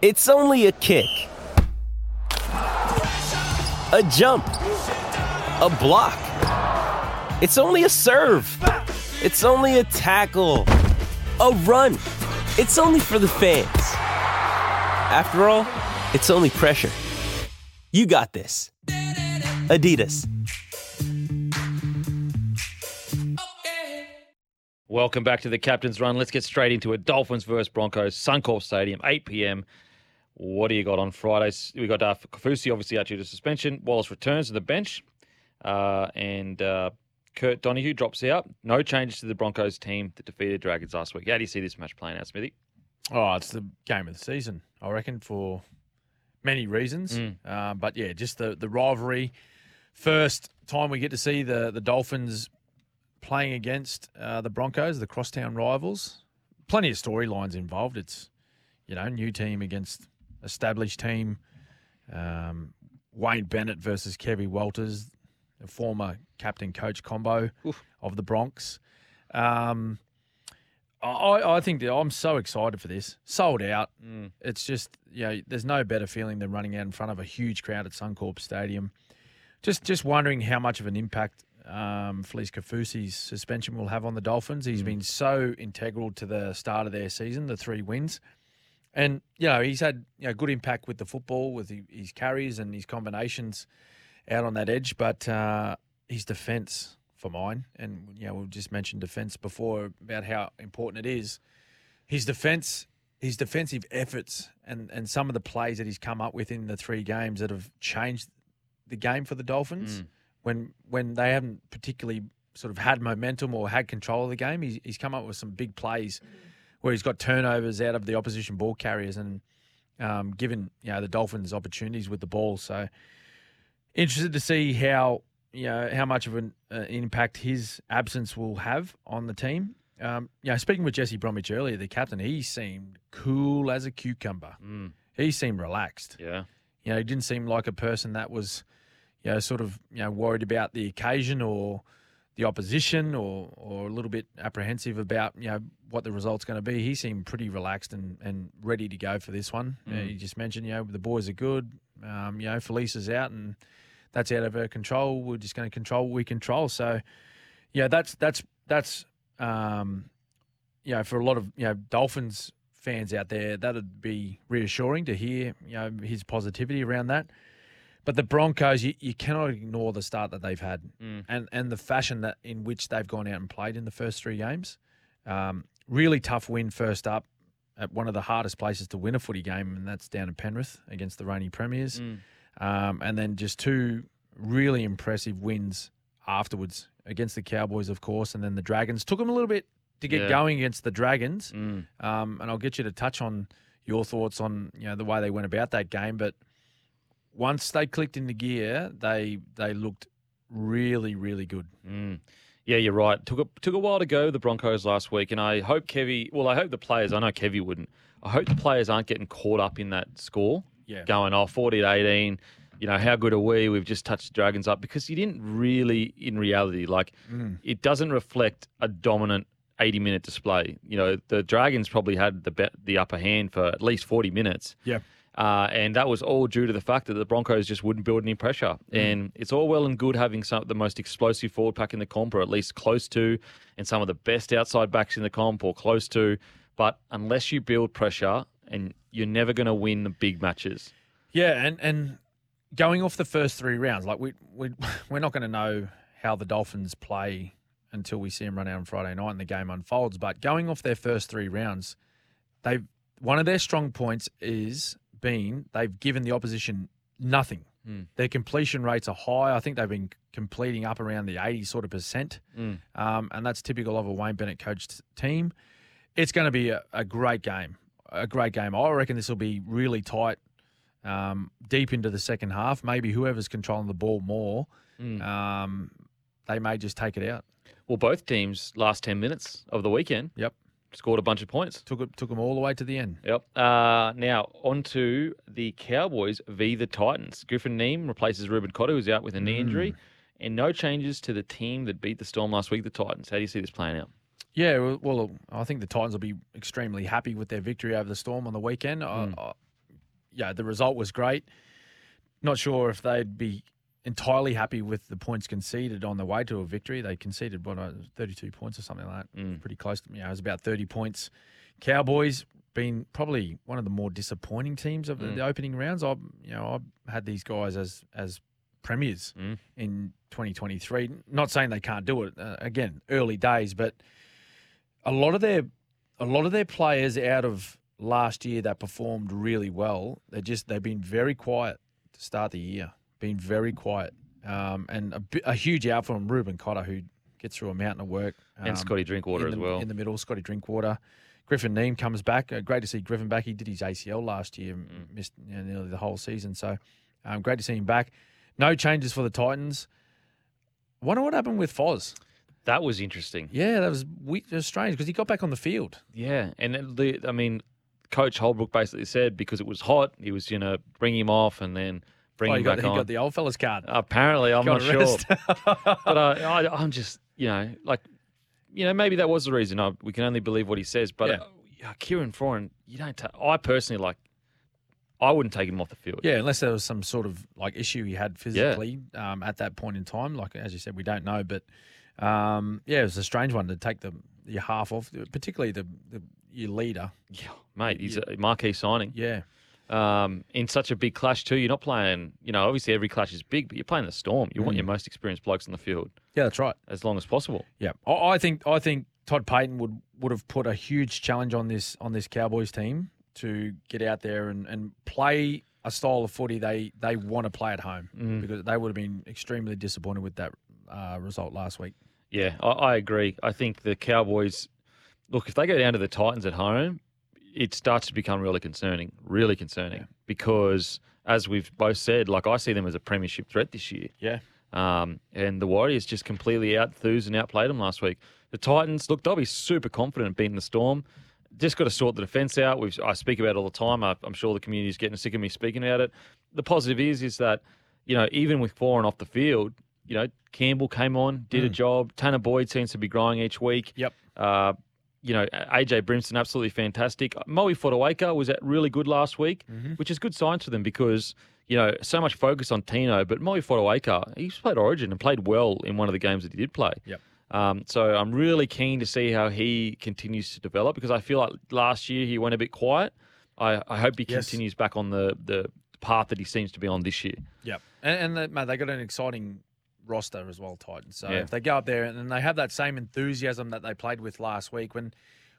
It's only a kick, a jump, a block. It's only a serve. It's only a tackle, a run. It's only for the fans. After all, it's only pressure. You got this. Adidas. Welcome back to the Captain's Run. Let's get straight into it. Dolphins versus Broncos, Suncorp Stadium, 8 p.m. What do you got on Fridays? We got uh, Kaufusi obviously out due to suspension. Wallace returns to the bench, uh, and uh, Kurt Donoghoe drops out. No changes to the Broncos team that defeated Dragons last week. How do you see this match playing out, Smithy? Oh, it's the game of the season, I reckon, for many reasons. Mm. Uh, but yeah, just the the rivalry. First time we get to see the the Dolphins playing against uh, the Broncos, the crosstown rivals. Plenty of storylines involved. It's you know new team against established team. Um, Wayne Bennett versus Kevin Walters, the former captain coach combo Oof. of the Bronx. Um, I, I think that I'm so excited for this. Sold out. Mm. It's just you know, there's no better feeling than running out in front of a huge crowd at Suncorp Stadium. Just just wondering how much of an impact um, Felise Kaufusi's suspension will have on the Dolphins. He's been so integral to the start of their season, the three wins, and you know he's had you know good impact with the football, with his carries and his combinations out on that edge. But uh, his defence for mine, and you know we've just mentioned defence before about how important it is. His defence, his defensive efforts, and and some of the plays that he's come up with in the three games that have changed the game for the Dolphins Mm. when when they haven't particularly sort of had momentum or had control of the game. He's, he's come up with some big plays where he's got turnovers out of the opposition ball carriers and um, given you know the Dolphins opportunities with the ball. So interested to see how you know how much of an uh, impact his absence will have on the team. Um, you know, speaking with Jesse Bromwich earlier, the captain, he seemed cool as a cucumber. Mm. He seemed relaxed. Yeah. You know, he didn't seem like a person that was, you know, sort of, you know, worried about the occasion or the opposition or or a little bit apprehensive about, you know, what the result's going to be. He seemed pretty relaxed and, and ready to go for this one. You know, Mm. you just mentioned, you know, the boys are good. Um, you know, Felise is out and that's out of our control. We're just going to control what we control. So, yeah, that's that's that's um, you know, for a lot of you know Dolphins fans out there, that'd be reassuring to hear you know his positivity around that. But the Broncos, you, you cannot ignore the start that they've had Mm. and and the fashion that in which they've gone out and played in the first three games. Um, really tough win first up at one of the hardest places to win a footy game, and that's down in Penrith against the reigning premiers. Mm. Um, and then just two really impressive wins afterwards against the Cowboys, of course, and then the Dragons. Took them a little bit to get Yeah. going against the Dragons, Mm. um, and I'll get you to touch on your thoughts on you know the way they went about that game. But once they clicked into gear, they they looked really really good. Mm. Yeah, you're right. Took a took a while to go the Broncos last week, and I hope Kevy. Well, I hope the players. I know Kevy wouldn't. I hope the players aren't getting caught up in that score. Yeah. Going off 40 to 18. You know how good are we? We've just touched the Dragons up because you didn't really, in reality, like Mm. it doesn't reflect a dominant 80 minute display. You know the Dragons probably had the bet the upper hand for at least 40 minutes. Yeah. Uh, and that was all due to the fact that the Broncos just wouldn't build any pressure. And it's all well and good having some the most explosive forward pack in the comp, or at least close to, and some of the best outside backs in the comp, or close to. But unless you build pressure, and you're never going to win the big matches. Yeah, and and going off the first three rounds, like we we we're not going to know how the Dolphins play until we see them run out on Friday night and the game unfolds. But going off their first three rounds, they one of their strong points is been they've given the opposition nothing. Hmm. Their completion rates are high. I think they've been completing up around the eighty sort of percent, Mm. um, and that's typical of a Wayne Bennett coached team. It's going to be a, a great game, a great game. I reckon this will be really tight um, deep into the second half. Maybe whoever's controlling the ball more, Mm. um, they may just take it out. Well, both teams last 10 minutes of the weekend Yep, scored a bunch of points. took it, took them all the way to the end. Yep. Uh, now, on to the Cowboys v. the Titans. Griffin Neame replaces Reuben Cotter, who's out with a knee injury, and no changes to the team that beat the Storm last week, the Titans. How do you see this playing out? Yeah, well, I think the Titans will be extremely happy with their victory over the Storm on the weekend. I, I, yeah, the result was great. Not sure if they'd be entirely happy with the points conceded on the way to a victory. They conceded what uh, 32 points or something like that. Mm. Pretty close to you know, it was about 30 points. Cowboys been probably one of the more disappointing teams of the, Mm. the opening rounds. I you know, I've had these guys as as premiers Mm. in 2023. Not saying they can't do it. Uh, again, early days, but a lot of their a lot of their players out of last year that performed really well, they just they've been very quiet to start the year. Been very quiet, um, and a, a huge out from Reuben Cotter who gets through a mountain of work. And um, Scotty Drinkwater in as well. in the middle. Scotty Drinkwater. Griffin Neame comes back. Uh, great to see Griffin back. He did his ACL last year, Mm. missed you know, nearly the whole season. So um, great to see him back. No changes for the Titans. Wonder what happened with Foz. That was interesting. Yeah, that was, we- was strange because he got back on the field. Yeah, and the I mean, Coach Holbrook basically said because it was hot, he was going to bring him off and then bring Oh, him he got, back he on. got the old fella's card. Apparently, I'm not sure, but I, I, I'm just you know like you know maybe that was the reason. I, we can only believe what he says, but Yeah. uh, Kieran Foran, you don't. Ta- I personally like. I wouldn't take him off the field. Yeah, unless there was some sort of like issue he had physically um, at that point in time. Like as you said, we don't know, but um, yeah, it was a strange one to take the your half off, particularly the, the your leader. Yeah, mate, he's a marquee signing. Yeah, um, in such a big clash too. You're not playing, you know, obviously every clash is big, but you're playing the Storm. You want Mm. your most experienced blokes on the field yeah, that's right. as long as possible. Yeah, I, I think I think Todd Payten would would have put a huge challenge on this on this Cowboys team to get out there and, and play a style of footy they they want to play at home Mm. because they would have been extremely disappointed with that uh, result last week. Yeah, I, I agree. I think the Cowboys, look, if they go down to the Titans at home, it starts to become really concerning, really concerning, Yeah. because as we've both said, like I see them as a premiership threat this year. Yeah, Um, and the Warriors just completely outthuised and outplayed them last week. The Titans, look, they'll be super confident beating the Storm. Just got to sort the defence out. We've, I speak about it all the time. I, I'm sure the community is getting sick of me speaking about it. The positive is, is that you know, even with Foran off the field, you know, Campbell came on, did a Mm. job. Tanah Boyd seems to be growing each week. Yep. Uh, you know, AJ Brimson absolutely fantastic. Moe Fotuaika was at really good last week, Mm-hmm. which is good signs for them because you know so much focus on Tino, but Moe Fotuaika he's played Origin and played well in one of the games that he did play. Yep. Um, so I'm really keen to see how he continues to develop because I feel like last year he went a bit quiet. I, I hope he Yes. continues back on the the path that he seems to be on this year. Yep. And, and the, mate, they got an exciting roster as well, Titans. So Yeah. if they go up there and they have that same enthusiasm that they played with last week, when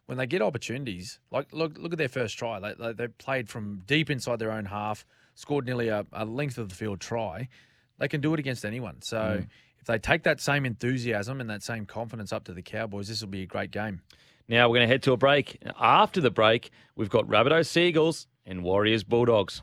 when they get opportunities, like look look at their first try, they they, they played from deep inside their own half, scored nearly a, a length of the field try. They can do it against anyone. So Mm. if they take that same enthusiasm and that same confidence up to the Cowboys, this will be a great game. Now we're going to head to a break. After the break, we've got Rabbitohs Sea Eagles and Warriors Bulldogs.